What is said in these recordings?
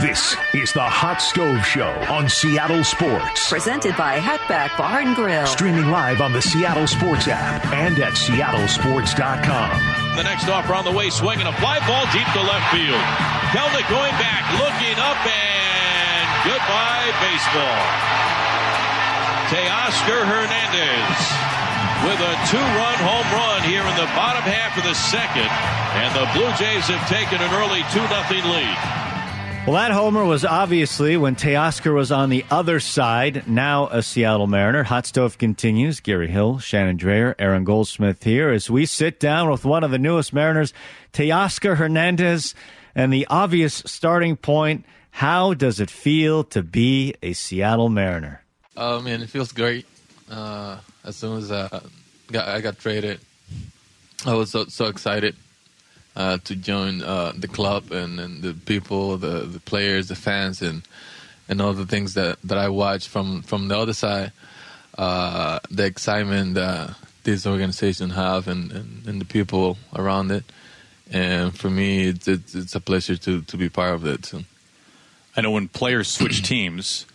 This is the Hot Stove Show on Seattle Sports. Presented by Hatback Bar and Grill. Streaming live on the Seattle Sports app and at seattlesports.com. The next offer on the way, swinging a fly ball deep to left field. Kelenic going back, looking up, and goodbye, baseball. Teoscar Hernandez with a two-run home run here in the bottom half of the second, and the Blue Jays have taken an early 2-0 lead. Well, that homer was obviously when Teoscar was on the other side, now a Seattle Mariner. Hot Stove continues. Gary Hill, Shannon Drayer, Aaron Goldsmith here as we sit down with one of the newest Mariners, Teoscar Hernandez, and the obvious starting point. How does it feel to be a Seattle Mariner? Oh, man, it feels great. Uh, as soon as I got, I got traded, I was so, so excited uh, to join uh, the club and, and, the people, the, the players, the fans, and and all the things that, that I watch from, from the other side. Uh, the excitement that this organization have and, and, and, the people around it. And for me, it's, it's, it's a pleasure to, to be part of. So. I know when players switch teams,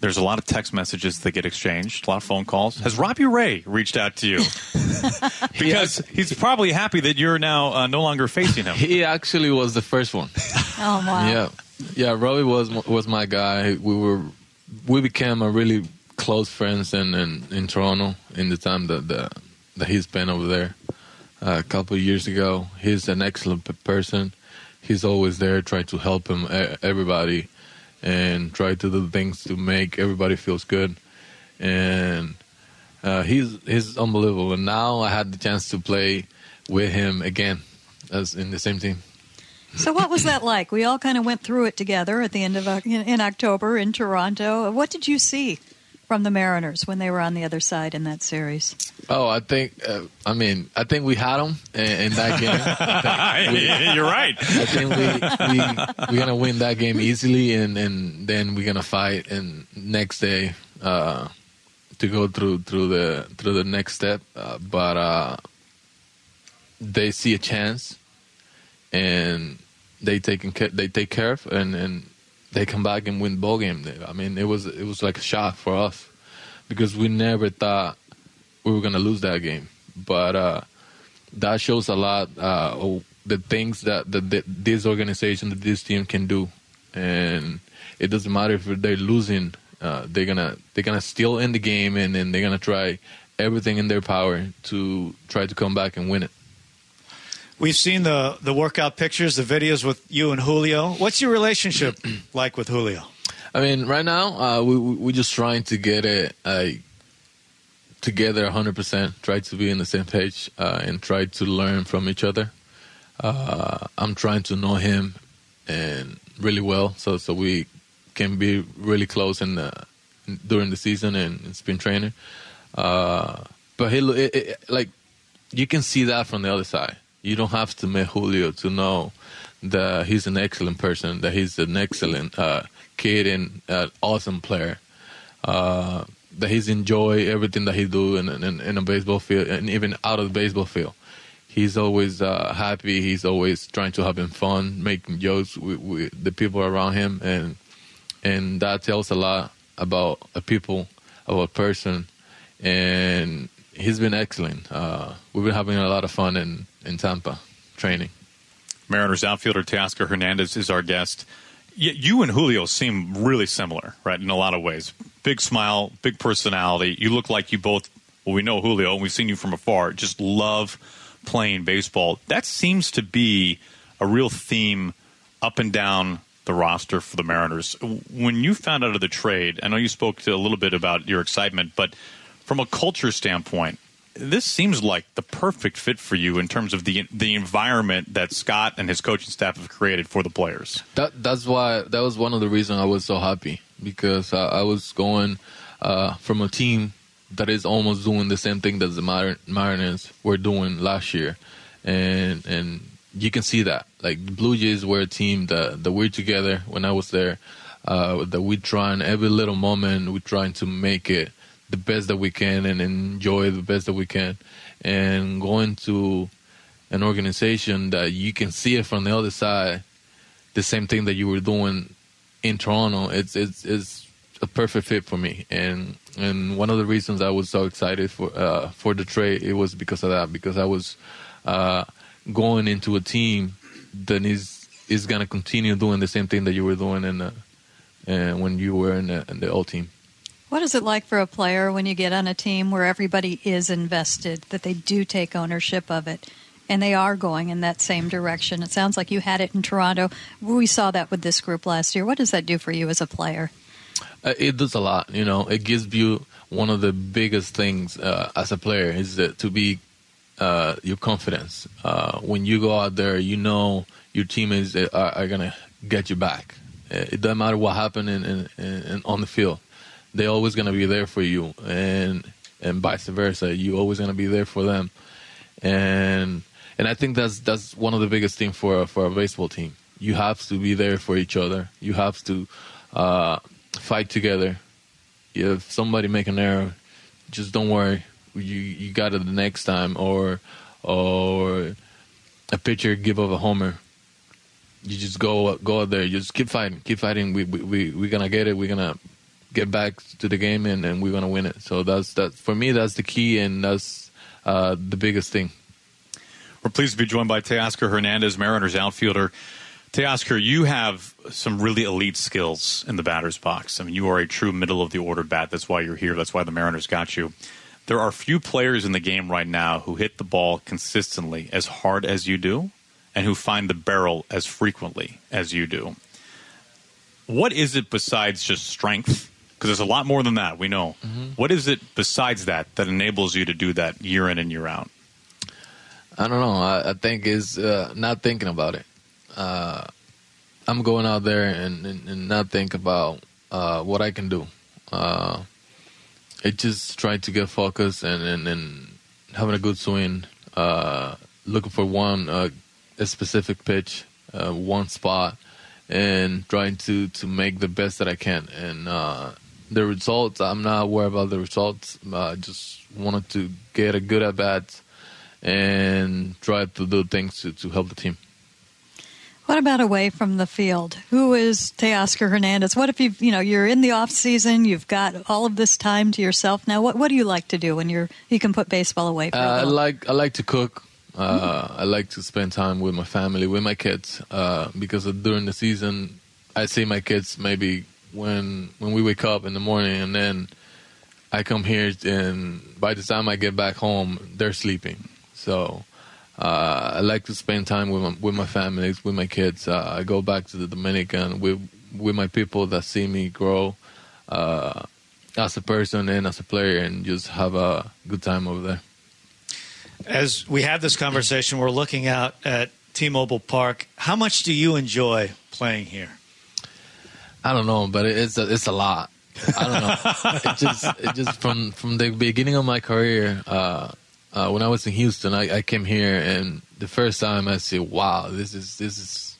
there's a lot of text messages that get exchanged, a lot of phone calls. Has Robbie Ray reached out to you? because he's probably happy that you're now uh, no longer facing him. He actually was the first one. Oh wow! Yeah, yeah. Robbie was was my guy. We were we became a really close friends in in, in Toronto in the time that the, that he spent over there uh, a couple of years ago. He's an excellent person. He's always there, trying to help him everybody and try to do things to make everybody feels good. And uh, he's he's unbelievable. And now I had the chance to play with him again, as in the same team. So what was that like? We all kind of went through it together at the end of in October in Toronto. What did you see from the Mariners when they were on the other side in that series? Oh, I think. Uh, I mean, I think we had them in, in that game. we, You're right. I think we we we're gonna win that game easily, and and then we're gonna fight and next day uh, to go through through the through the next step. Uh, but uh, they see a chance, and they take they take care of and and they come back and win the ball game. I mean, it was it was like a shock for us because we never thought we were gonna lose that game. But uh, that shows a lot uh, the things that, that, this organization, that this team can do, and it doesn't matter if they're losing. Uh, they're gonna they're gonna still end the game and, and they're gonna try everything in their power to try to come back and win it. We've seen the the workout pictures, the videos with you and Julio. What's your relationship like with Julio? I mean, right now uh, we we're just trying to get it uh, together 100. percent Try to be in the same page uh, and try to learn from each other. Uh, I'm trying to know him and really well, so so we can be really close in the during the season and, and spring training. Uh, but he it, it, like you can see that from the other side you don't have to meet Julio to know that he's an excellent person, that he's an excellent uh, kid and an awesome player. Uh, that he's enjoy everything that he do in, in, in, a baseball field and even out of the baseball field. He's always uh, happy. He's always trying to have fun, making jokes with, with, the people around him, and and that tells a lot about a people, about a person, and he's been excellent. Uh, we've been having a lot of fun in, in Tampa training. Mariners outfielder Teoscar Hernandez is our guest. You and Julio seem really similar, right, in a lot of ways. Big smile, big personality. You look like you both, well, we know Julio, and we've seen you from afar, just love playing baseball. That seems to be a real theme up and down the roster for the Mariners. When you found out of the trade, I know you spoke a little bit about your excitement, but – from a culture standpoint, this seems like the perfect fit for you in terms of the the environment that Scott and his coaching staff have created for the players. That that's why that was one of the reasons I was so happy because uh, I was going uh, from a team that is almost doing the same thing that the Mariners were doing last year, and and you can see that like the Blue Jays were a team that that we're together when I was there. Uh, that we trying every little moment we're trying to make it the best that we can and enjoy the best that we can. And going to an organization that you can see it from the other side, the same thing that you were doing in Toronto. It's it's it's a perfect fit for me, and and one of the reasons I was so excited for uh, for the trade it was because of that because I was uh, going into a team that is is gonna continue doing the same thing that you were doing in the, and when you were in the, in the old team. What is it like for a player when you get on a team where everybody is invested, that they do take ownership of it, and they are going in that same direction? It sounds like you had it in Toronto. We saw that with this group last year. What does that do for you as a player? Uh, it does a lot. You know, it gives you one of the biggest things uh, as a player is that to be uh, your confidence. Uh, when you go out there, you know your teammates are, are gonna get you back. Uh, It doesn't matter what happened in, in, in, on the field; they're always gonna be there for you, and and vice versa. You're always gonna be there for them, and and I think that's that's one of the biggest things for for a baseball team. You have to be there for each other. You have to uh, fight together. If somebody make an error, just don't worry. You you got it the next time, or or a pitcher give up a homer. You just go go out there. You Just keep fighting. Keep fighting. We we we we're gonna get it. We're gonna get back to the game and, and we're gonna win it. So that's that for me. That's the key and that's uh, the biggest thing. We're pleased to be joined by Teoscar Hernandez, Mariners outfielder. Teoscar, you have some really elite skills in the batter's box. I mean, you are a true middle of the order bat. That's why you're here. That's why the Mariners got you. There are few players in the game right now who hit the ball consistently as hard as you do and who find the barrel as frequently as you do. What is it besides just strength? Because there's a lot more than that, we know. What is it besides that that enables you to do that year in and year out? I don't know. I, I think is uh, not thinking about it. Uh, I'm going out there and, and, and not think about uh, what I can do. Uh, it just trying to get focused and, and, and having a good swing. Uh, looking for one uh, a specific pitch, uh, one spot, and trying to, to make the best that I can. And uh, the results, I'm not worried about the results. I just wanted to get a good at bat and try to do things to, to help the team. What about away from the field? Who is Teoscar Hernandez? What if you you know you're in the off season? You've got all of this time to yourself now. What what do you like to do when you're you can put baseball away? Uh, I like I like to cook. Uh, I like to spend time with my family, with my kids, uh, because during the season, I see my kids maybe when when we wake up in the morning, and then I come here, and by the time I get back home, they're sleeping. So uh, I like to spend time with my, with my families, with my kids. Uh, I go back to the Dominican with with my people that see me grow uh, as a person and as a player, and just have a good time over there. As we have this conversation, we're looking out at T-Mobile Park. How much do you enjoy playing here? I don't know, but it's a, it's a lot. I don't know. it just it just from from the beginning of my career, uh, uh, when I was in Houston, I, I came here, and the first time I said, "Wow, this is this is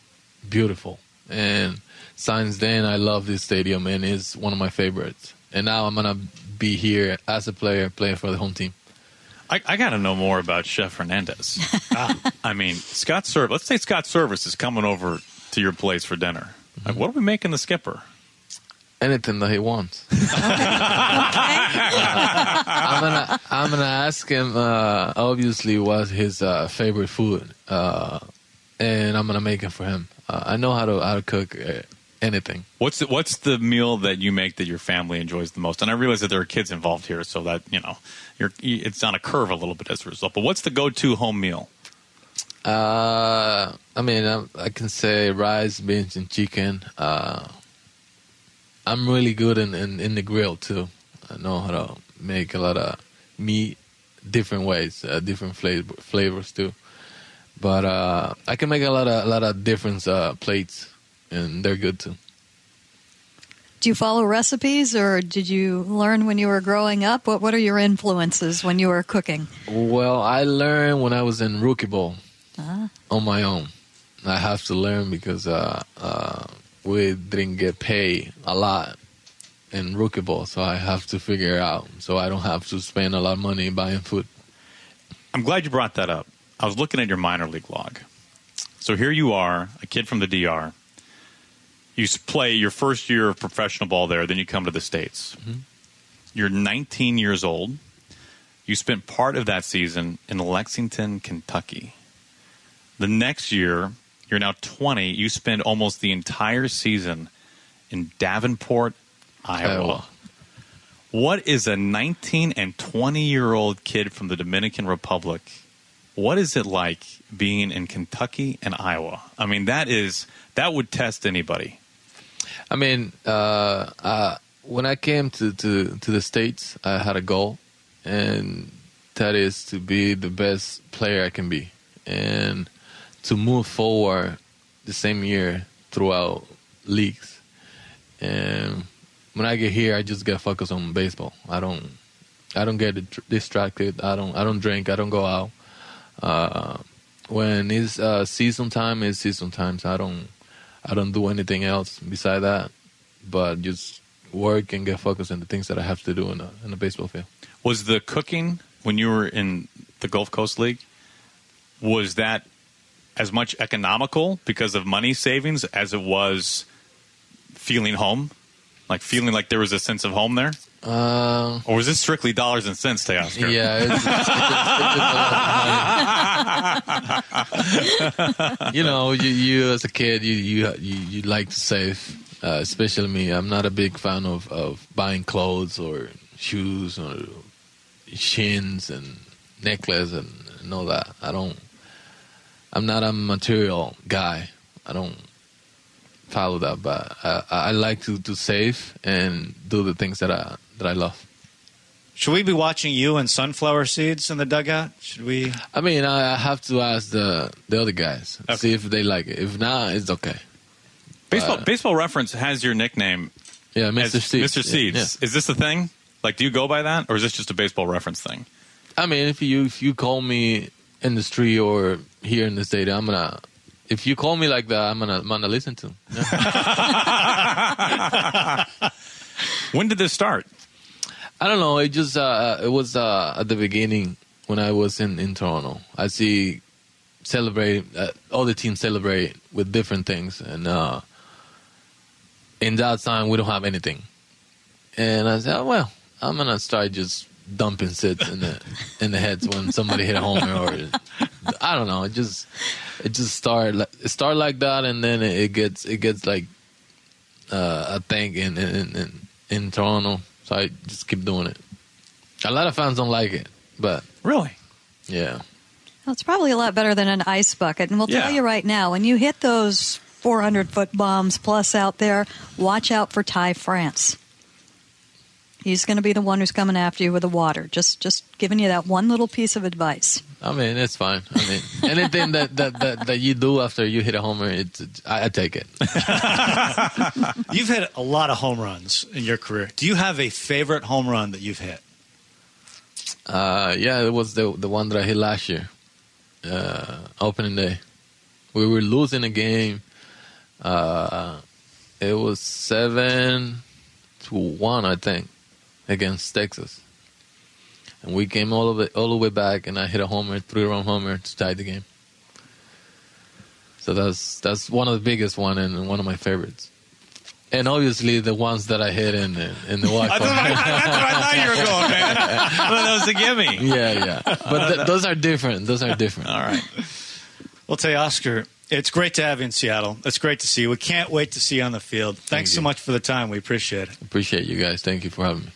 beautiful." And since then, I love this stadium, and it's one of my favorites. And now I'm gonna be here as a player, playing for the home team. I, I got to know more about Chef Hernandez. I mean, Scott Servais. Let's say Scott Servais is coming over to your place for dinner. Like, what are we making the skipper? Anything that he wants. I'm gonna I'm gonna ask him. Uh, obviously, what his uh, favorite food, uh, and I'm gonna make it for him. Uh, I know how to how to cook uh, anything. What's the, what's the meal that you make that your family enjoys the most? And I realize that there are kids involved here, so that you know, you're it's on a curve a little bit as a result. But what's the go-to home meal? Uh, I mean, I, I can say rice, beans, and chicken. Uh, I'm really good in, in, in the grill too. I know how to make a lot of meat different ways, uh, different flavor, flavors too. But uh, I can make a lot of a lot of different uh, plates, and they're good too. Do you follow recipes, or did you learn when you were growing up? What What are your influences when you were cooking? Well, I learned when I was in rookie ball Ah. on my own. I have to learn because uh, uh, we didn't get paid a lot in rookie ball, so I have to figure it out. So I don't have to spend a lot of money buying food. I'm glad you brought that up. I was looking at your minor league log. So here you are, a kid from the DR. You play your first year of professional ball there, then you come to the States. You're 19 years old. You spent part of that season in Lexington, Kentucky. The next year, you're now 20. You spend almost the entire season in Davenport, Iowa. Iowa. What is a 19 and 20 year old kid from the Dominican Republic? What is it like being in Kentucky and Iowa? I mean, that is that would test anybody. I mean, uh, uh, when I came to, to, to the States, I had a goal, and that is to be the best player I can be and to move forward the same year throughout leagues. And when I get here, I just get focused on baseball. I don't, I don't get distracted. I don't, I don't drink. I don't go out. Uh, when it's uh, season time, it's season time. So I don't, I don't do anything else beside that, but just work and get focused on the things that I have to do in a in a baseball field. Was the cooking when you were in the Gulf Coast League was that as much economical because of money savings as it was feeling home? Like feeling like there was a sense of home there? Uh, Or was this strictly dollars and cents, Teoscar? yeah, it's, it's, it's, it's a lot of money. you know, you, you as a kid, you you you, you like to save. Uh, especially me, I'm not a big fan of, of buying clothes or shoes or shins and necklace and, and all that. I don't. I'm not a material guy. I don't follow that, but I, I like to, to save and do the things that I that I love. Should we be watching you and sunflower seeds in the dugout? Should we? I mean, I I have to ask the the other guys see if they like it. If not, it's okay. Baseball Uh, Baseball Reference has your nickname Yeah, Mr. Seeds. Mr. Seeds. Yeah, Is this the thing? Like, do you go by that, or is this just a Baseball Reference thing? I mean, if you if you call me in the street or here in the state, I'm gonna. If you call me like that, I'm gonna I'm gonna listen to. Yeah. When did this start? I don't know. It just uh, it was uh, at the beginning when I was in, in Toronto. I see celebrate uh, all the teams celebrate with different things, and uh, in that time we don't have anything. And I said, oh, well, I'm gonna start just dumping sits in the in the heads when somebody hit a homer or I don't know. It just it just start li- it started like that, and then it, it gets it gets like uh, a thing in in, in in Toronto. So I just keep doing it. A lot of fans don't like it, but Really? yeah. Well, it's probably a lot better than an ice bucket. And we'll Yeah. tell you right now, when you hit those 400 foot bombs plus out there, watch out for Ty France. He's going to be the one who's coming after you with the water. Just, just giving you that one little piece of advice. I mean, it's fine. I mean, anything that, that, that, that you do after you hit a homer, it's, it's I, I take it. You've hit a lot of home runs in your career. Do you have a favorite home run that you've hit? Uh, yeah, it was the the one that I hit last year, uh, opening day. We were losing a game. Uh, it was seven to one, I think, against Texas, and we came all of it all the way back, and I hit a homer, three run homer to tie the game. So that's that's one of the biggest one and one of my favorites. And obviously the ones that I hit in the, in the walk. that's what I thought you were going, man. well, that was a gimme. yeah, yeah. But th- those are different. Those are different. All right. Well, tell you, Oscar, it's great to have you in Seattle. It's great to see you. We can't wait to see you on the field. Thanks so much for the time. We appreciate it. Appreciate you guys. Thank you for having me.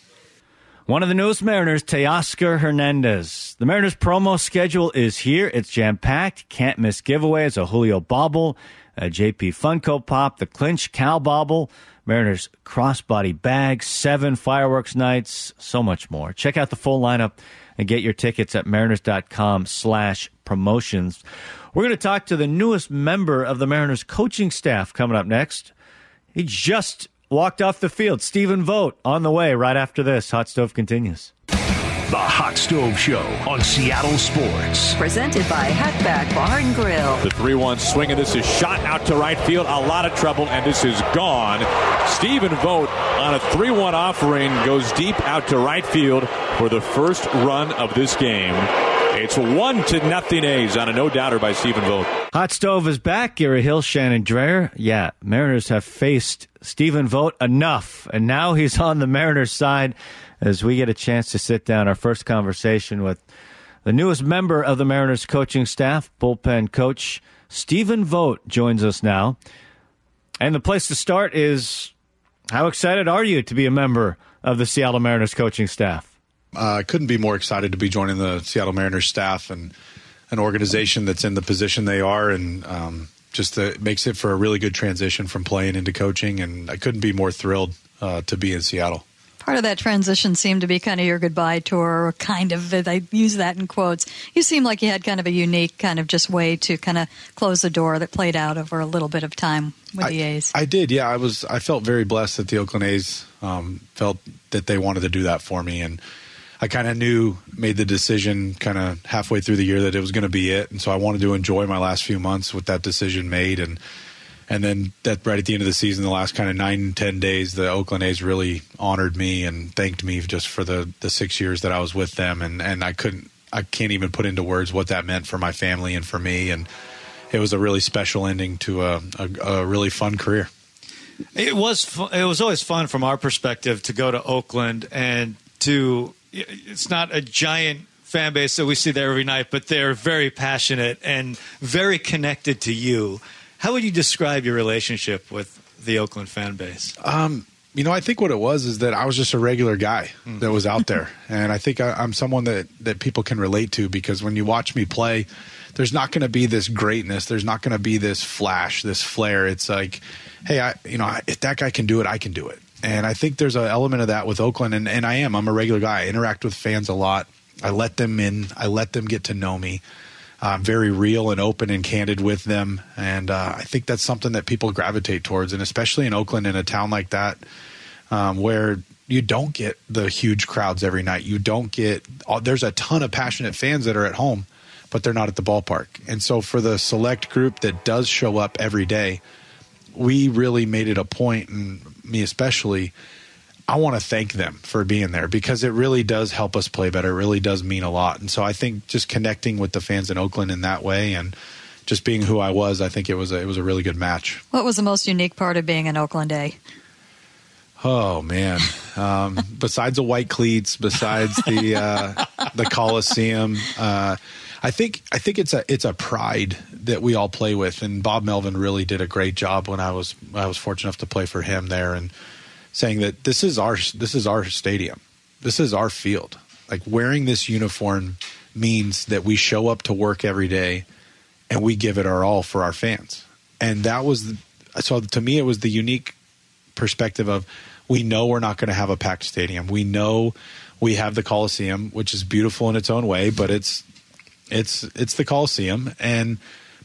One of the newest Mariners, Teoscar Hernandez. The Mariners promo schedule is here. It's jam packed. Can't miss giveaways. A Julio Bobble, a JP Funko Pop, the Clinch Cow Bobble, Mariners crossbody bag, seven fireworks nights, so much more. Check out the full lineup and get your tickets at mariners.com slash promotions. We're going to talk to the newest member of the Mariners coaching staff coming up next. He just walked off the field. Stephen Vogt on the way right after this. Hot Stove continues. The Hot Stove Show on Seattle Sports. Presented by Hatback Bar and Grill. The 3 1 swing, and this is shot out to right field. A lot of trouble, and this is gone. Stephen Vogt on a 3 1 offering goes deep out to right field for the first run of this game. It's one to nothing A's on a no doubter by Stephen Vogt. Hot Stove is back. Gary Hill, Shannon Drayer. Yeah, Mariners have faced Stephen Vogt enough, and now he's on the Mariners side as we get a chance to sit down. Our first conversation with the newest member of the Mariners coaching staff, bullpen coach Stephen Vogt, joins us now. And the place to start is how excited are you to be a member of the Seattle Mariners coaching staff? I uh, couldn't be more excited to be joining the Seattle Mariners staff and an organization that's in the position they are, and um, just uh, makes it for a really good transition from playing into coaching. And I couldn't be more thrilled uh, to be in Seattle. Part of that transition seemed to be kind of your goodbye tour, or kind of. I use that in quotes. You seem like you had kind of a unique kind of just way to kind of close the door that played out over a little bit of time with I, the A's. I did, yeah. I was. I felt very blessed that the Oakland A's um, felt that they wanted to do that for me, and I kind of knew, made the decision kind of halfway through the year that it was going to be it, and so I wanted to enjoy my last few months with that decision made, and and then that right at the end of the season, the last kind of nine ten days, the Oakland A's really honored me and thanked me just for the the six years that I was with them, and and I couldn't, I can't even put into words what that meant for my family and for me, and it was a really special ending to a, a, a really fun career. It was it was always fun from our perspective to go to Oakland and to it's not a giant fan base that we see there every night, but they're very passionate and very connected to you. How would you describe your relationship with the Oakland fan base? Um, you know, I think what it was is that I was just a regular guy mm. that was out there, and I think I, am someone that that people can relate to because when you watch me play, there's not going to be this greatness, there's not going to be this flash, this flare. It's like, hey, I, you know, if that guy can do it, I can do it. And I think there's an element of that with Oakland, and, and I am. I'm a regular guy. I interact with fans a lot. I let them in. I let them get to know me. I'm very real and open and candid with them, and uh, I think that's something that people gravitate towards, and especially in Oakland, in a town like that, um, where you don't get the huge crowds every night. You don't get. Uh, there's a ton of passionate fans that are at home, but they're not at the ballpark. And so, for the select group that does show up every day, we really made it a point, and me especially, I want to thank them for being there because it really does help us play better. It really does mean a lot. And so I think just connecting with the fans in Oakland in that way and just being who I was, I think it was a, it was a really good match. What was the most unique part of being an Oakland A? Oh man! Um, besides the white cleats, besides the uh, the Coliseum, uh, I think I think it's a it's a pride that we all play with, and Bob Melvin really did a great job when I was I was fortunate enough to play for him there, and saying that this is our this is our stadium, this is our field. Like wearing this uniform means that we show up to work every day, and we give it our all for our fans, and that was so to me it was the unique perspective of we know we're not going to have a packed stadium, we know we have the Coliseum, which is beautiful in its own way, but it's it's it's the Coliseum, and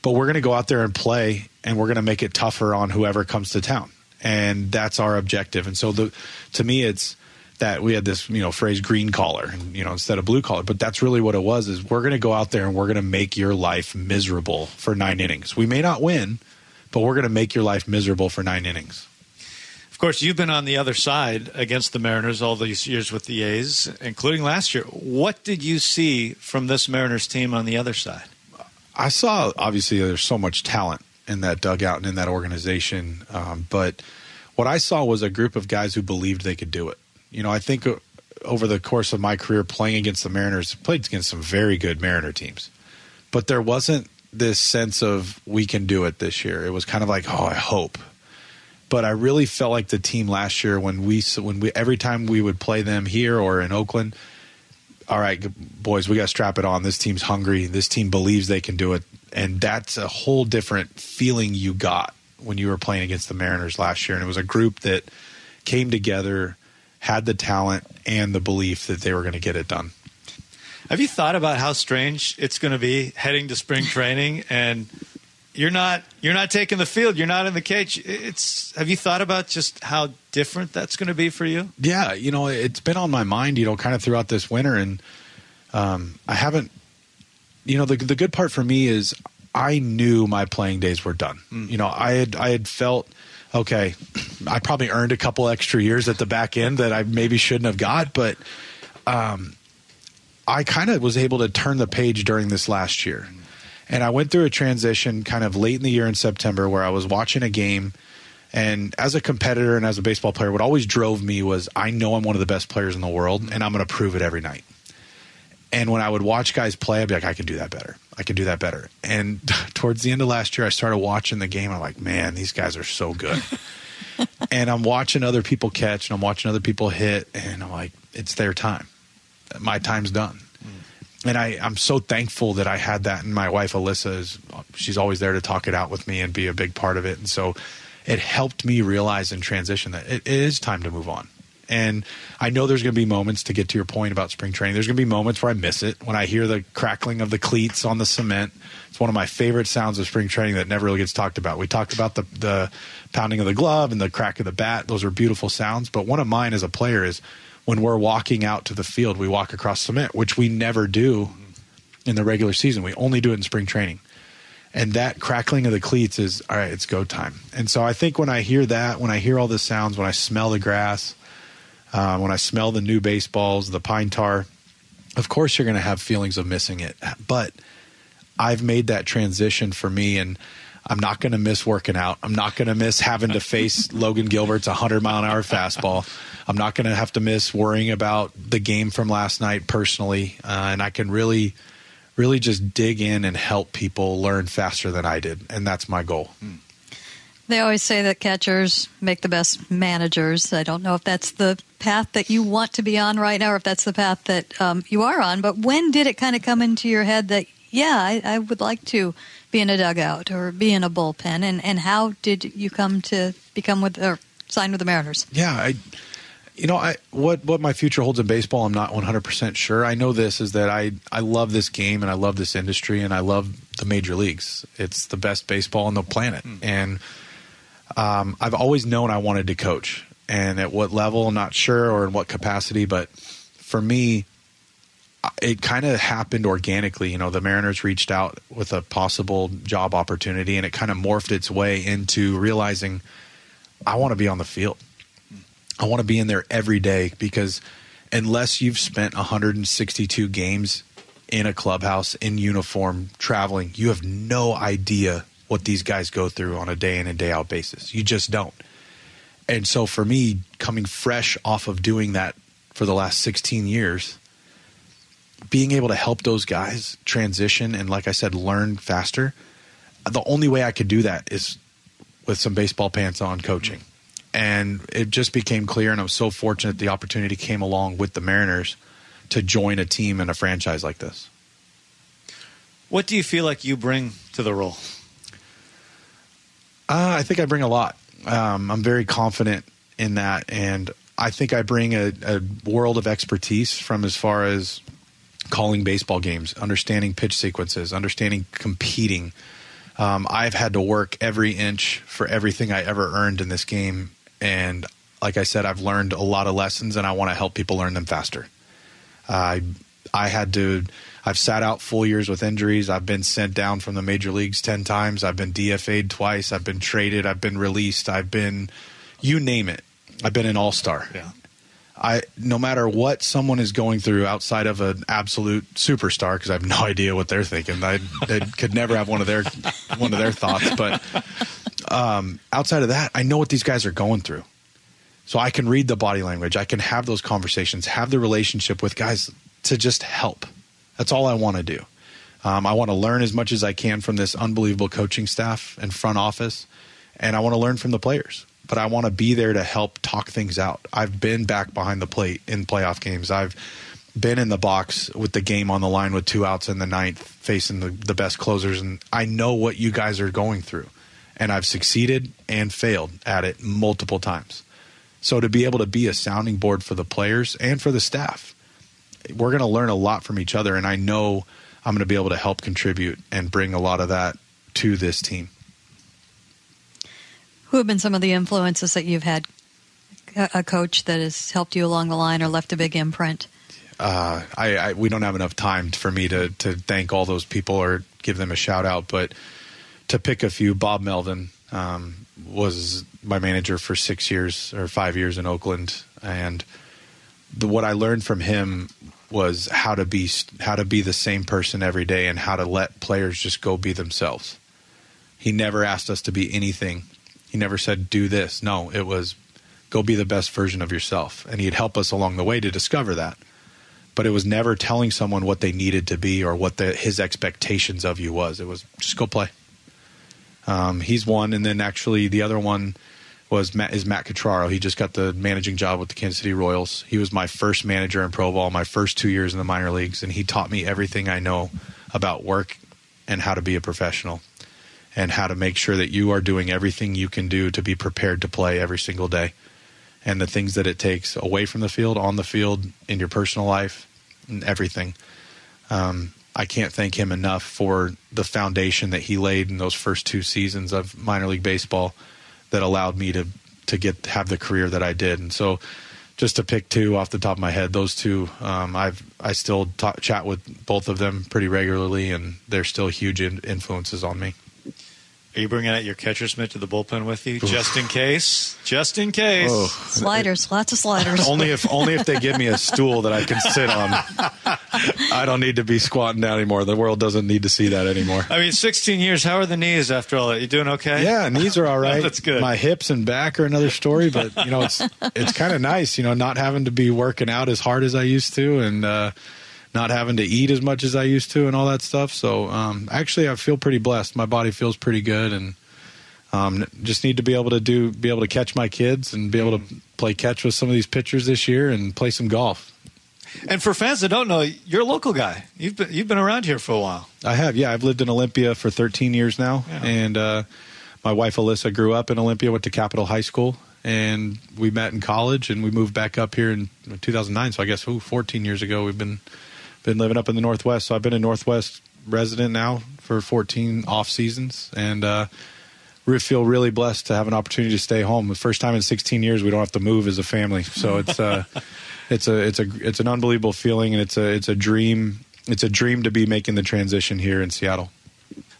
but we're going to go out there and play, and we're going to make it tougher on whoever comes to town, and that's our objective. And so the to me, it's that we had this you know phrase green collar you know instead of blue collar but that's really what it was is we're going to go out there and we're going to make your life miserable for nine innings we may not win but we're going to make your life miserable for nine innings of course, you've been on the other side against the Mariners all these years with the A's, including last year. What did you see from this Mariners team on the other side? I saw obviously there's so much talent in that dugout and in that organization, um, but what I saw was a group of guys who believed they could do it. You know, I think over the course of my career playing against the Mariners, played against some very good Mariner teams, but there wasn't this sense of we can do it this year. It was kind of like, oh, I hope but I really felt like the team last year when we when we every time we would play them here or in Oakland. All right, boys, we got to strap it on. This team's hungry. This team believes they can do it, and that's a whole different feeling you got when you were playing against the Mariners last year. And it was a group that came together, had the talent and the belief that they were going to get it done. Have you thought about how strange it's going to be heading to spring training and you're not you're not taking the field. You're not in the cage. It's have you thought about just how different that's going to be for you? Yeah, you know, it's been on my mind, you know, kind of throughout this winter, and um, I haven't. You know, the the good part for me is I knew my playing days were done. Mm. You know, I had I had felt okay. I probably earned a couple extra years at the back end that I maybe shouldn't have got, but um, I kind of was able to turn the page during this last year. And I went through a transition kind of late in the year in September where I was watching a game. And as a competitor and as a baseball player, what always drove me was I know I'm one of the best players in the world and I'm going to prove it every night. And when I would watch guys play, I'd be like, I can do that better. I can do that better. And towards the end of last year, I started watching the game. I'm like, man, these guys are so good. and I'm watching other people catch and I'm watching other people hit. And I'm like, it's their time. My time's done. And I, I'm so thankful that I had that. And my wife, Alyssa, is she's always there to talk it out with me and be a big part of it. And so it helped me realize in transition that it, is time to move on. And I know there's going to be moments to get to your point about spring training. There's going to be moments where I miss it when I hear the crackling of the cleats on the cement. It's one of my favorite sounds of spring training that never really gets talked about. We talked about the the pounding of the glove and the crack of the bat. Those are beautiful sounds. But one of mine as a player is when we're walking out to the field, we walk across cement, which we never do in the regular season. We only do it in spring training. And that crackling of the cleats is all right, it's go time. And so I think when I hear that, when I hear all the sounds, when I smell the grass, uh, when I smell the new baseballs, the pine tar, of course you're going to have feelings of missing it. But I've made that transition for me, and I'm not going to miss working out. I'm not going to miss having to face Logan Gilbert's 100 mile an hour fastball. I'm not going to have to miss worrying about the game from last night personally, uh, and I can really, really just dig in and help people learn faster than I did, and that's my goal. They always say that catchers make the best managers. I don't know if that's the path that you want to be on right now, or if that's the path that um, you are on. But when did it kind of come into your head that, yeah, I, I would like to be in a dugout or be in a bullpen? And, and how did you come to become with or sign with the Mariners? Yeah, I, you know, I what what my future holds in baseball, I'm not 100 percent sure. I know this is that I I love this game and I love this industry and I love the major leagues. It's the best baseball on the planet, and um, I've always known I wanted to coach, and at what level, I'm not sure, or in what capacity. But for me, it kind of happened organically. You know, the Mariners reached out with a possible job opportunity, and it kind of morphed its way into realizing I want to be on the field. I want to be in there every day because unless you've spent 162 games in a clubhouse in uniform traveling, you have no idea what these guys go through on a day in and day out basis. You just don't. And so for me, coming fresh off of doing that for the last 16 years, being able to help those guys transition and, like I said, learn faster, the only way I could do that is with some baseball pants on coaching. And it just became clear, and I'm so fortunate the opportunity came along with the Mariners to join a team and a franchise like this. What do you feel like you bring to the role? Uh, I think I bring a lot. Um, I'm very confident in that, and I think I bring a, a world of expertise from as far as calling baseball games, understanding pitch sequences, understanding competing. Um, I've had to work every inch for everything I ever earned in this game, and like I said, I've learned a lot of lessons, and I want to help people learn them faster. I I had to. I've sat out full years with injuries. I've been sent down from the major leagues ten times. I've been DFA'd twice. I've been traded. I've been released. I've been, you name it. I've been an all star. Yeah. I no matter what someone is going through outside of an absolute superstar, because I have no idea what they're thinking. I, could never have one of their one of their thoughts. But um, outside of that, I know what these guys are going through. So I can read the body language. I can have those conversations, have the relationship with guys to just help. That's all I want to do. Um, I want to learn as much as I can from this unbelievable coaching staff and front office, and I want to learn from the players. But I want to be there to help talk things out. I've been back behind the plate in playoff games. I've been in the box with the game on the line with two outs in the ninth, facing the, the best closers, and I know what you guys are going through. And I've succeeded and failed at it multiple times. So to be able to be a sounding board for the players and for the staff, we're going to learn a lot from each other. And I know I'm going to be able to help contribute and bring a lot of that to this team. Who have been some of the influences that you've had? A coach that has helped you along the line or left a big imprint? uh, I, I we don't have enough time for me to to thank all those people or give them a shout out, but to pick a few, Bob Melvin um, was my manager for six years or five years in Oakland, and the, what I learned from him was how to be how to be the same person every day and how to let players just go be themselves. He never asked us to be anything. He never said do this. No, it was go be the best version of yourself, and he'd help us along the way to discover that. But it was never telling someone what they needed to be or what the, his expectations of you was. It was just go play. Um, he's one, and then actually the other one was Matt, is Matt Quatraro. He just got the managing job with the Kansas City Royals. He was my first manager in pro ball, my first two years in the minor leagues, and he taught me everything I know about work and how to be a professional and how to make sure that you are doing everything you can do to be prepared to play every single day and the things that it takes away from the field, on the field, in your personal life, and everything. Um, I can't thank him enough for the foundation that he laid in those first two seasons of minor league baseball that allowed me to to get have the career that I did. And so, just to pick two off the top of my head, those two, um, I've I still talk, chat with both of them pretty regularly, and they're still huge in, influences on me. Are you bringing out your catcher's mitt to the bullpen with you, just in case? Just in case. Oh. Sliders, lots of sliders. only if only if they give me a stool that I can sit on. I don't need to be squatting down anymore. The world doesn't need to see that anymore. I mean, 16 years. How are the knees after all that? You doing okay? Yeah, knees are all right. That's good. My hips and back are another story, but you know, it's it's kind of nice, you know, not having to be working out as hard as I used to, and uh, not having to eat as much as I used to, and all that stuff. So, um, actually, I feel pretty blessed. My body feels pretty good, and um, just need to be able to do, be able to catch my kids, and be able to play catch with some of these pitchers this year, and play some golf. And for fans that don't know, you're a local guy. You've been you've been around here for a while. I have, yeah. I've lived in Olympia for 13 years now, Yeah. and uh, my wife Alyssa grew up in Olympia, went to Capitol High School, and we met in college, and we moved back up here in 2009. So I guess ooh, 14 years ago, we've been been living up in the Northwest. So I've been a Northwest resident now for 14 off seasons, and uh, we feel really blessed to have an opportunity to stay home. The first time in 16 years, we don't have to move as a family. So it's uh, it's a it's a it's an unbelievable feeling, and it's a it's a dream. It's a dream to be making the transition here in Seattle.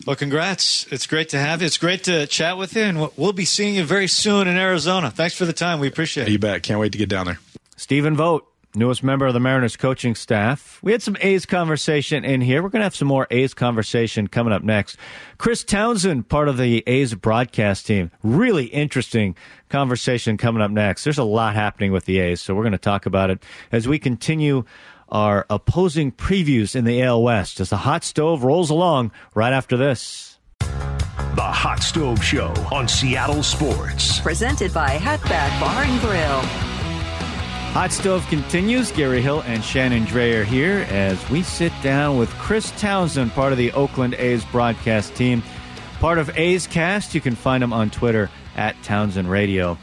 Well, congrats. It's great to have you. It's great to chat with you, and we'll- we'll be seeing you very soon in Arizona. Thanks for the time. We appreciate it. You bet. Can't wait to get down there. Stephen Vogt, newest member of the Mariners coaching staff. We had some A's conversation in here. We're going to have some more A's conversation coming up next. Chris Townsend, part of the A's broadcast team. Really interesting conversation coming up next. There's a lot happening with the A's, so we're going to talk about it as we continue our opposing previews in the AL West as the hot stove rolls along right after this. The Hot Stove Show on Seattle Sports. Presented by Hatback Bar and Grill. Hot Stove continues. Gary Hill and Shannon Drayer here as we sit down with Chris Townsend, part of the Oakland A's broadcast team. Part of A's Cast. You can find him on Twitter at Townsend Radio.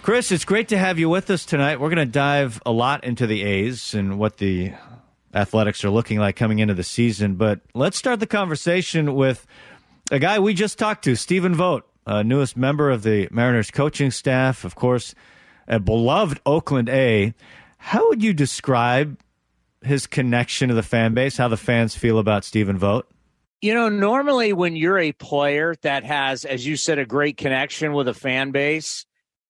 Chris, it's great to have you with us tonight. We're going to dive a lot into the A's and what the athletics are looking like coming into the season. But let's start the conversation with a guy we just talked to, Stephen Vogt, uh, newest member of the Mariners coaching staff, of course, a beloved Oakland A. How would you describe his connection to the fan base? How the fans feel about Stephen Vogt? You know, normally when you're a player that has, as you said, a great connection with a fan base,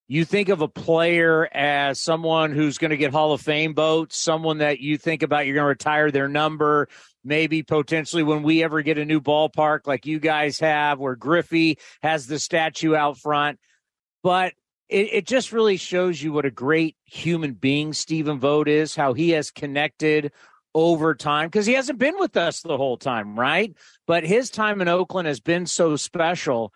you think of a player as someone who's going to get Hall of Fame votes, someone that you think about you're going to retire their number, maybe potentially when we ever get a new ballpark like you guys have, where Griffey has the statue out front. But it, it just really shows you what a great human being Stephen Vogt is, how he has connected over time because he hasn't been with us the whole time, right? But his time in Oakland has been so special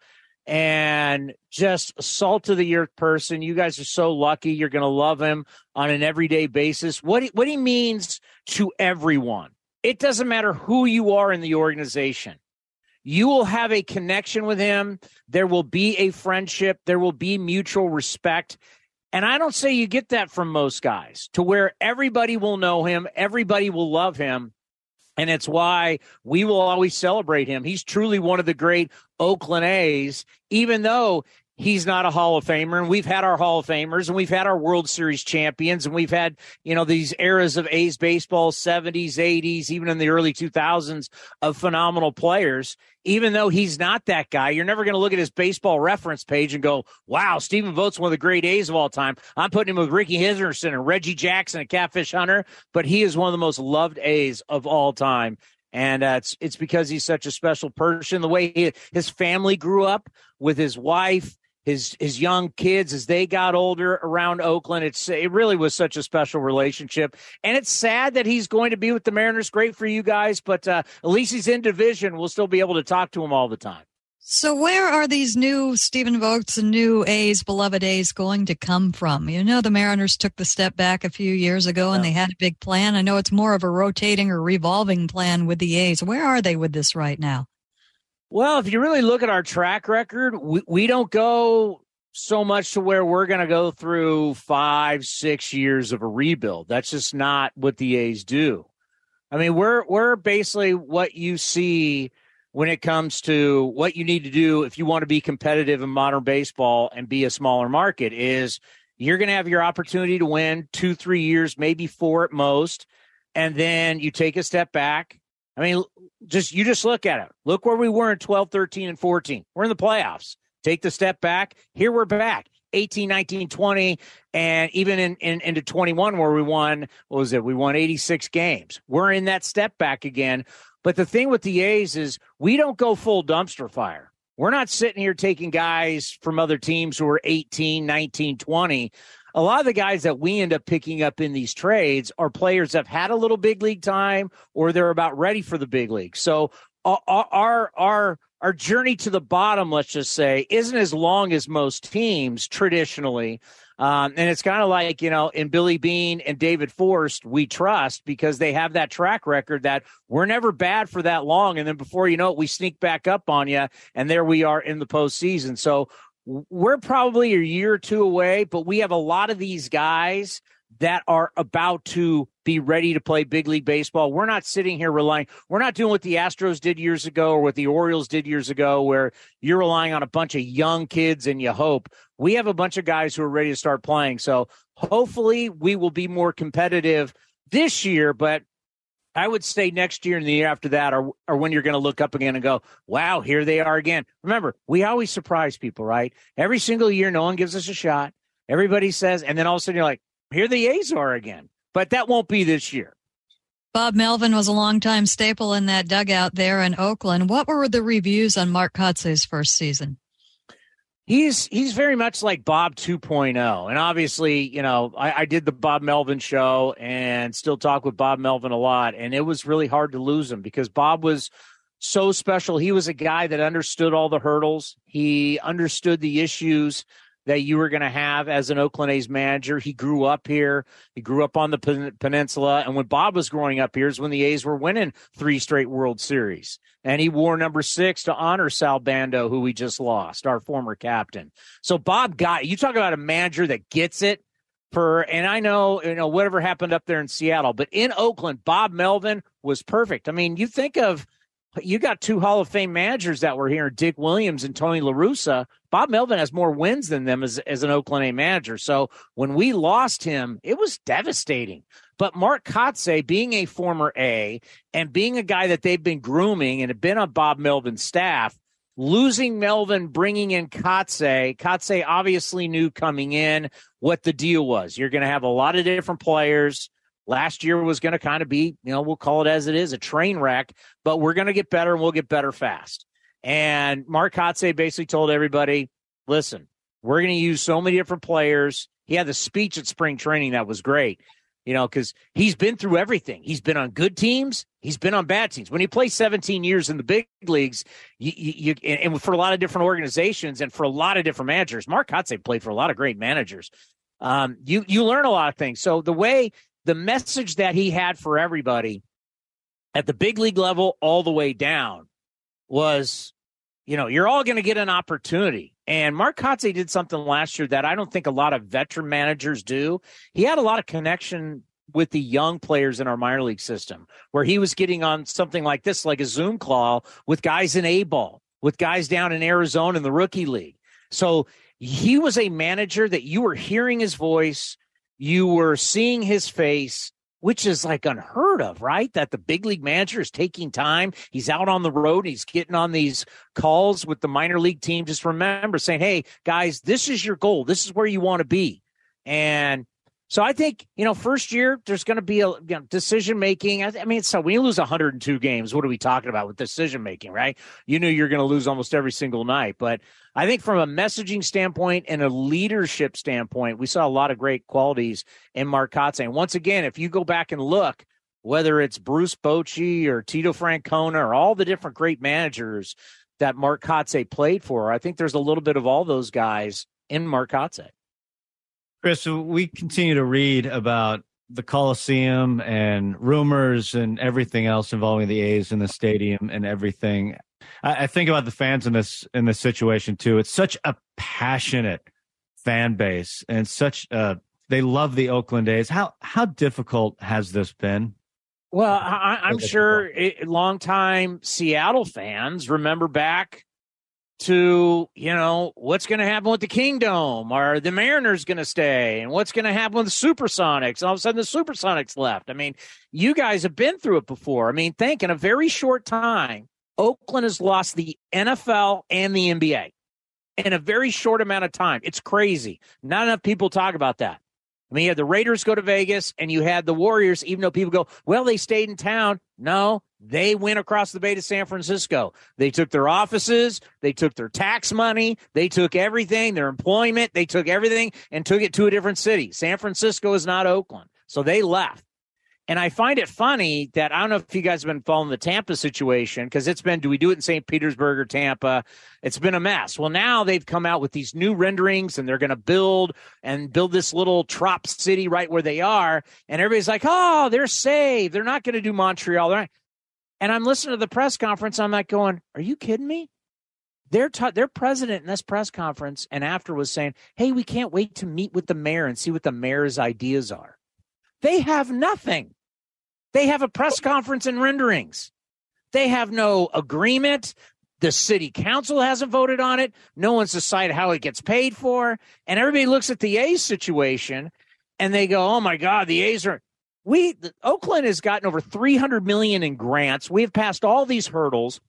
and just salt of the earth person. You guys are so lucky. You're going to love him on an everyday basis. What he, what he means to everyone. It doesn't matter who you are in the organization. You will have a connection with him. There will be a friendship. There will be mutual respect. And I don't say you get that from most guys to where everybody will know him, everybody will love him. And it's why we will always celebrate him. He's truly one of the great Oakland A's, even though he's not a Hall of Famer. And we've had our Hall of Famers and we've had our World Series champions and we've had, you know, these eras of A's baseball, 70s, 80s, even in the early 2000s of phenomenal players. Even though he's not that guy, you're never going to look at his baseball reference page and go, wow, Stephen Vogt's one of the great A's of all time. I'm putting him with Rickey Henderson and Reggie Jackson and Catfish Hunter, but he is one of the most loved A's of all time and uh, it's it's because he's such a special person. The way he, his family grew up with his wife, his his young kids as they got older around Oakland. It's it really was such a special relationship, and it's sad that he's going to be with the Mariners. Great for you guys, but uh, at least he's in division. We'll still be able to talk to him all the time. So where are these new Stephen Vogt's and new A's, beloved A's, going to come from? You know, the Mariners took the step back a few years ago and yeah. they had a big plan. I know it's more of a rotating or revolving plan with the A's. Where are they with this right now? Well, if you really look at our track record, we, we don't go so much to where we're going to go through five, six years of a rebuild. That's just not what the A's do. I mean, we're we're basically what you see when it comes to what you need to do if you want to be competitive in modern baseball and be a smaller market is you're going to have your opportunity to win two, three years, maybe four at most, and then you take a step back I mean, just you just look at it. Look where we were in 12, 13, and 14. We're in the playoffs. Take the step back. Here we're back. 18, 19, 20, and even in, in into 21 where we won, what was it? We won 86 games. We're in that step back again. But the thing with the A's is we don't go full dumpster fire. We're not sitting here taking guys from other teams who are 18, 19, 20 a lot of the guys that we end up picking up in these trades are players that have had a little big league time or they're about ready for the big league. So our our our journey to the bottom, let's just say, isn't as long as most teams traditionally. Um, and it's kind of like, you know, in Billy Beane and David Forst, we trust because they have that track record that we're never bad for that long. And then before you know it, we sneak back up on you. And there we are in the postseason. So we're probably a year or two away, but we have a lot of these guys that are about to be ready to play big league baseball. We're not sitting here relying, we're not doing what the Astros did years ago or what the Orioles did years ago, where you're relying on a bunch of young kids and you hope. We have a bunch of guys who are ready to start playing. So hopefully we will be more competitive this year, but I would say next year and the year after that are, are when you're going to look up again and go, wow, here they are again. Remember, we always surprise people, right? Every single year, no one gives us a shot. Everybody says, and then all of a sudden you're like, here the A's are again. But that won't be this year. Bob Melvin was a longtime staple in that dugout there in Oakland. What were the reviews on Mark Kotsay's first season? He's he's very much like Bob 2.0. And obviously, you know, I, I, did the Bob Melvin show and still talk with Bob Melvin a lot. And it was really hard to lose him because Bob was so special. He was a guy that understood all the hurdles. He understood the issues that you were going to have as an Oakland A's manager. He grew up here. He grew up on the pen- peninsula. And when Bob was growing up here is when the A's were winning three straight World Series. And he wore number six to honor Sal Bando, who we just lost, our former captain. So Bob got you talk about a manager that gets it for and I know, you know, whatever happened up there in Seattle, but in Oakland, Bob Melvin was perfect. I mean, you think of you got two Hall of Fame managers that were here, Dick Williams and Tony La Russa. Bob Melvin has more wins than them as, as an Oakland A manager. So when we lost him, it was devastating. But Mark Kotsay, being a former A and being a guy that they've been grooming and had been on Bob Melvin's staff, losing Melvin, bringing in Kotsay, Kotsay obviously knew coming in what the deal was. You're going to have a lot of different players last year was going to kind of be, you know, we'll call it as it is, a train wreck, but we're going to get better and we'll get better fast. And Mark Kotsay basically told everybody, listen, we're going to use so many different players. He had the speech at spring training that was great, you know, because he's been through everything. He's been on good teams, he's been on bad teams. When you play 17 years in the big leagues, you, you, you and for a lot of different organizations and for a lot of different managers, Mark Kotsay played for a lot of great managers. Um, you you learn a lot of things. So the way the message that he had for everybody at the big league level all the way down was you know you're all going to get an opportunity. And mark Kotsay did something last year that i don't think a lot of veteran managers do. He had a lot of connection with the young players in our minor league system where he was getting on something like this like a zoom call with guys in a ball with guys down in arizona in the rookie league. So he was a manager that you were hearing his voice, you were seeing his face, which is like unheard of, right? That the big league manager is taking time. He's out on the road. He's getting on these calls with the minor league team. Just remember saying, Hey guys, this is your goal. This is where you want to be. And so I think, you know, first year, there's going to be a you know, decision making. I, I, mean, so when you lose 102 games, what are we talking about with decision making, right? You knew you're going to lose almost every single night. But I think from a messaging standpoint and a leadership standpoint, we saw a lot of great qualities in Mark Kotsay. And once again, if you go back and look, whether it's Bruce Bochy or Tito Francona or all the different great managers that Mark Kotsay played for, I think there's a little bit of all those guys in Mark Kotsay. Chris, we continue to read about the Coliseum and rumors and everything else involving the A's and the stadium and everything. I, I, think about the fans in this in this situation too. It's such a passionate fan base and such a they love the Oakland A's. How how difficult has this been? Well, I, am sure it, longtime Seattle fans remember back to you know what's going to happen with the Kingdome? Are the mariners going to stay? And what's going to happen with the supersonics? All of a sudden the supersonics left. I mean you guys have been through it before. I mean think in a very short time oakland has lost the nfl and the nba in a very short amount of time. It's crazy. Not enough people talk about that. I mean, you had the Raiders go to Vegas and you had the Warriors, even though people go, well, they stayed in town. No, they went across the bay to San Francisco. They took their offices, they took their tax money, they took everything, their employment, they took everything and took it to a different city. San Francisco is not Oakland. So they left. And I find it funny that I don't know if you guys have been following the Tampa situation because it's been, do we do it in St. Petersburg or Tampa? It's been a mess. Well, now they've come out with these new renderings and they're going to build and build this little trop city right where they are. And everybody's like, oh, they're saved. They're not going to do Montreal. And I'm listening to the press conference. I'm like going, are you kidding me? Their, t- their president in this press conference and after was saying, hey, we can't wait to meet with the mayor and see what the mayor's ideas are. They have nothing. They have a press conference and renderings. They have no agreement. The city council hasn't voted on it. No one's decided how it gets paid for. And everybody looks at the A's situation and they go, oh my God, the A's are. We, Oakland has gotten over 300 million in grants. We've passed all these hurdles.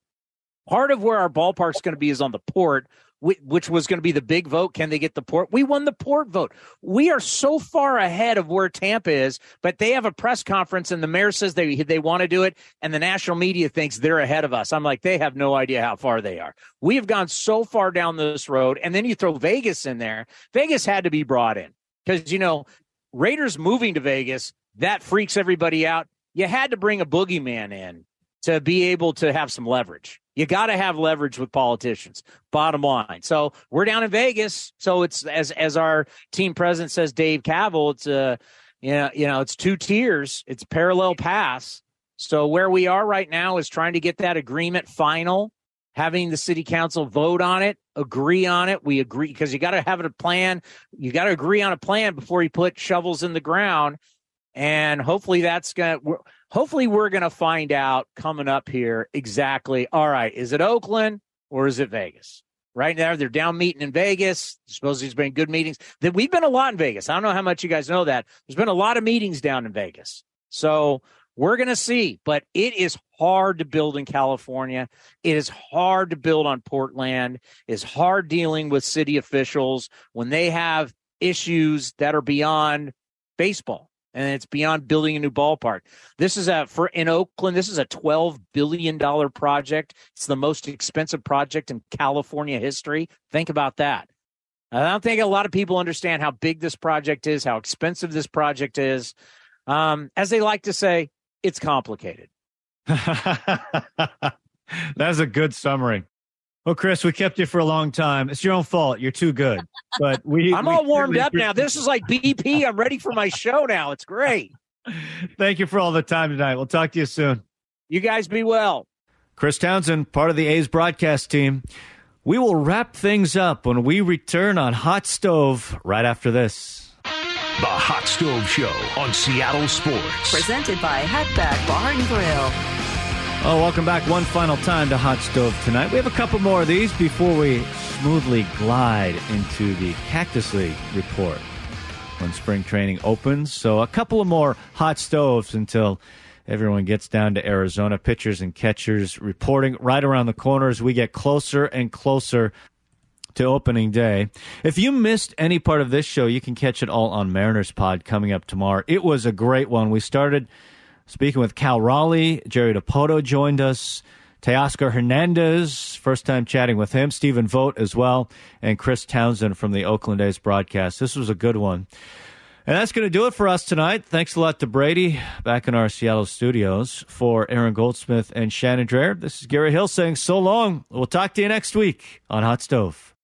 Part of where our ballpark's going to be is on the port, which was going to be the big vote. Can they get the port? We won the port vote. We are so far ahead of where Tampa is, but they have a press conference and the mayor says they they want to do it, and the national media thinks they're ahead of us. I'm like, they have no idea how far they are. We have gone so far down this road, and then you throw Vegas in there. Vegas had to be brought in because you know Raiders moving to Vegas that freaks everybody out. You had to bring a boogeyman in to be able to have some leverage. You got to have leverage with politicians. Bottom line. So we're down in Vegas. So it's as as our team president says, Dave Kaval. It's a you know you know it's two tiers. It's parallel pass. So where we are right now is trying to get that agreement final, having the city council vote on it, agree on it. We agree because you got to have a plan. You got to agree on a plan before you put shovels in the ground. And hopefully that's gonna hopefully we're to find out coming up here exactly all right is it oakland or is it vegas? Right now they're down meeting in vegas. Suppose there's been good meetings. That we've been a lot in vegas. I don't know how much you guys know that. There's been a lot of meetings down in vegas. So we're to see but it is hard to build in california. It is hard to build on portland. It's hard dealing with city officials when they have issues that are beyond baseball and it's beyond building a new ballpark. This is a for in Oakland. This is a twelve billion dollar project. It's the most expensive project in California history. Think about that. I don't think a lot of people understand how big this project is, how expensive this project is. Um, as they like to say, it's complicated. That's a good summary. Well, Chris, we kept you for a long time. It's your own fault. You're too good. But we I'm we all warmed up now. This is like BP. I'm ready for my show now. It's great. Thank you for all the time tonight. We'll talk to you soon. You guys be well. Chris Townsend, part of the A's broadcast team. We will wrap things up when we return on Hot Stove right after this. The Hot Stove Show on Seattle Sports. Presented by Hatback Bar and Grill. Oh, welcome back one final time to Hot Stove tonight. We have a couple more of these before we smoothly glide into the Cactus League report when spring training opens. So a couple of more hot stoves until everyone gets down to Arizona. Pitchers and catchers reporting right around the corner as we get closer and closer to opening day. If you missed any part of this show, you can catch it all on Mariners Pod coming up tomorrow. It was a great one. We started speaking with Cal Raleigh. Jerry Dipoto joined us. Teoscar Hernandez, first time chatting with him. Stephen Vogt as well. And Chris Townsend from the Oakland A's broadcast. This was a good one. And that's going to do it for us tonight. Thanks a lot to Brady back in our Seattle studios. For Aaron Goldsmith and Shannon Drayer, this is Gary Hill saying so long. We'll talk to you next week on Hot Stove.